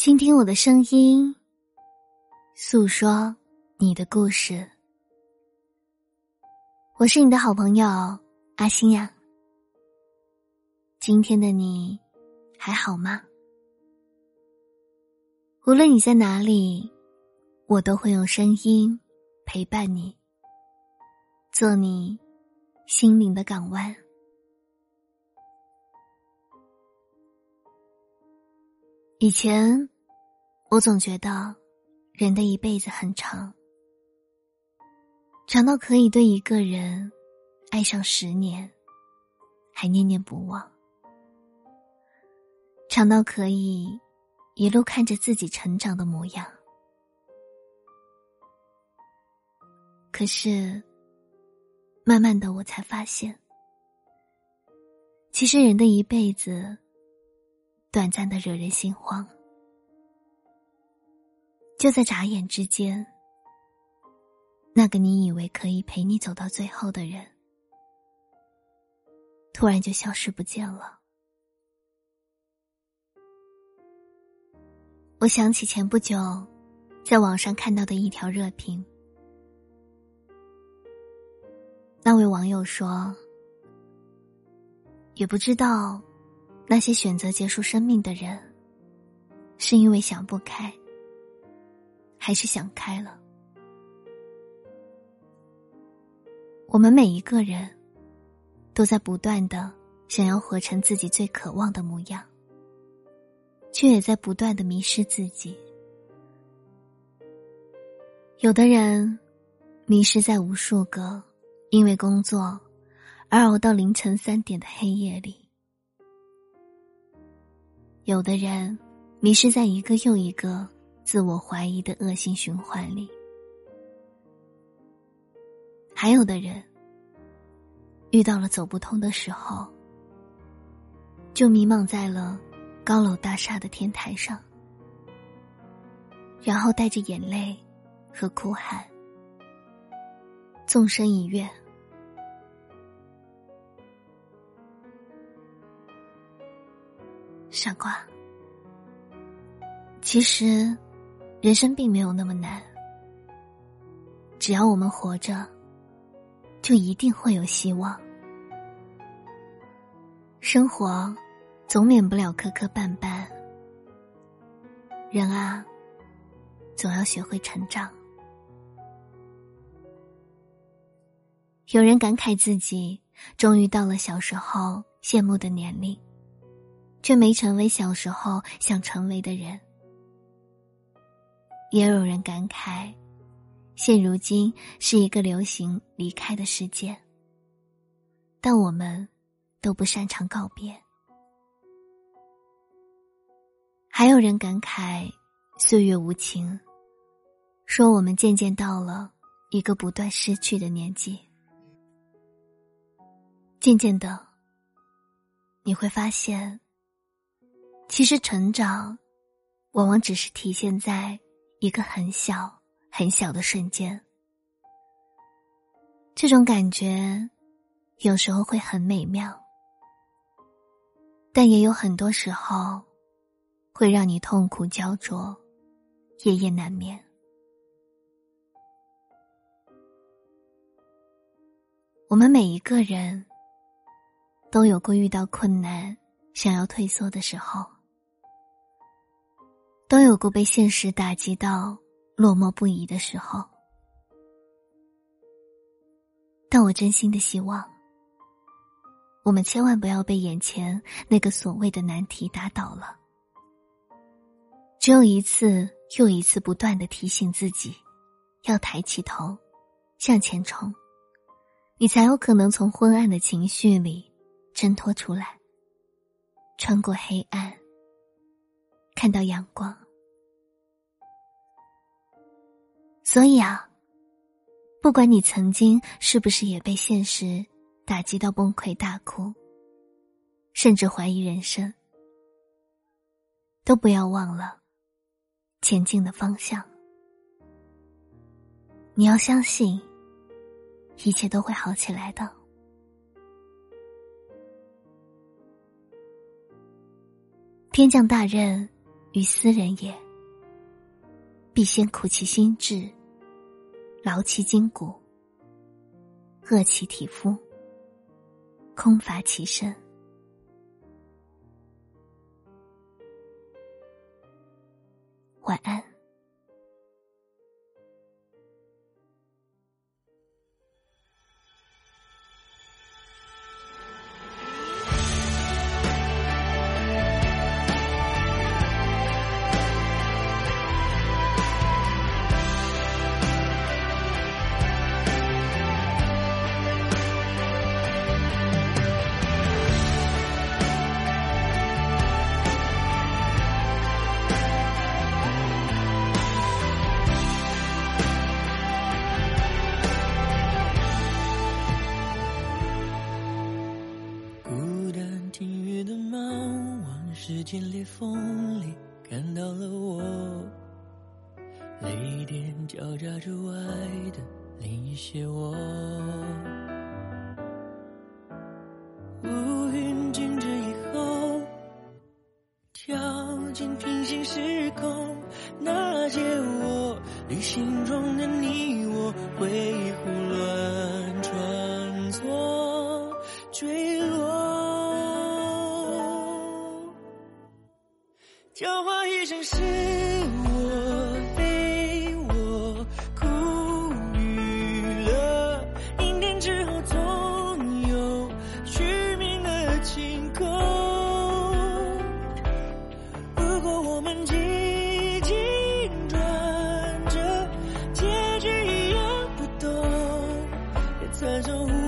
倾听我的声音，诉说你的故事。我是你的好朋友阿星呀。今天的你还好吗？无论你在哪里，我都会用声音陪伴你，做你心灵的港湾。以前，我总觉得人的一辈子很长，长到可以对一个人爱上十年，还念念不忘；长到可以一路看着自己成长的模样。可是，慢慢的，我才发现，其实人的一辈子。短暂的惹人心慌，就在眨眼之间，那个你以为可以陪你走到最后的人，突然就消失不见了。我想起前不久在网上看到的一条热评，那位网友说：“也不知道。”那些选择结束生命的人，是因为想不开，还是想开了？我们每一个人，都在不断的想要活成自己最渴望的模样，却也在不断的迷失自己。有的人，迷失在无数个因为工作而熬到凌晨三点的黑夜里。有的人迷失在一个又一个自我怀疑的恶性循环里，还有的人遇到了走不通的时候，就迷茫在了高楼大厦的天台上，然后带着眼泪和哭喊，纵身一跃。傻瓜，其实，人生并没有那么难。只要我们活着，就一定会有希望。生活总免不了磕磕绊绊，人啊，总要学会成长。有人感慨自己终于到了小时候羡慕的年龄。却没成为小时候想成为的人，也有人感慨，现如今是一个流行离开的世界。但我们都不擅长告别。还有人感慨岁月无情，说我们渐渐到了一个不断失去的年纪。渐渐的，你会发现。其实，成长往往只是体现在一个很小很小的瞬间。这种感觉有时候会很美妙，但也有很多时候会让你痛苦焦灼、夜夜难眠。我们每一个人都有过遇到困难、想要退缩的时候。都有过被现实打击到落寞不已的时候，但我真心的希望，我们千万不要被眼前那个所谓的难题打倒了。只有一次又一次不断的提醒自己，要抬起头，向前冲，你才有可能从昏暗的情绪里挣脱出来，穿过黑暗。看到阳光，所以啊，不管你曾经是不是也被现实打击到崩溃大哭，甚至怀疑人生，都不要忘了前进的方向。你要相信，一切都会好起来的。天降大任。于斯人也，必先苦其心志，劳其筋骨，饿其体肤，空乏其身。时间裂缝里看到了我，泪点交杂着爱的另一些我。乌云静止以后，跳进平行时空，那些我旅行中的你我，回忆胡乱穿梭，坠落。交换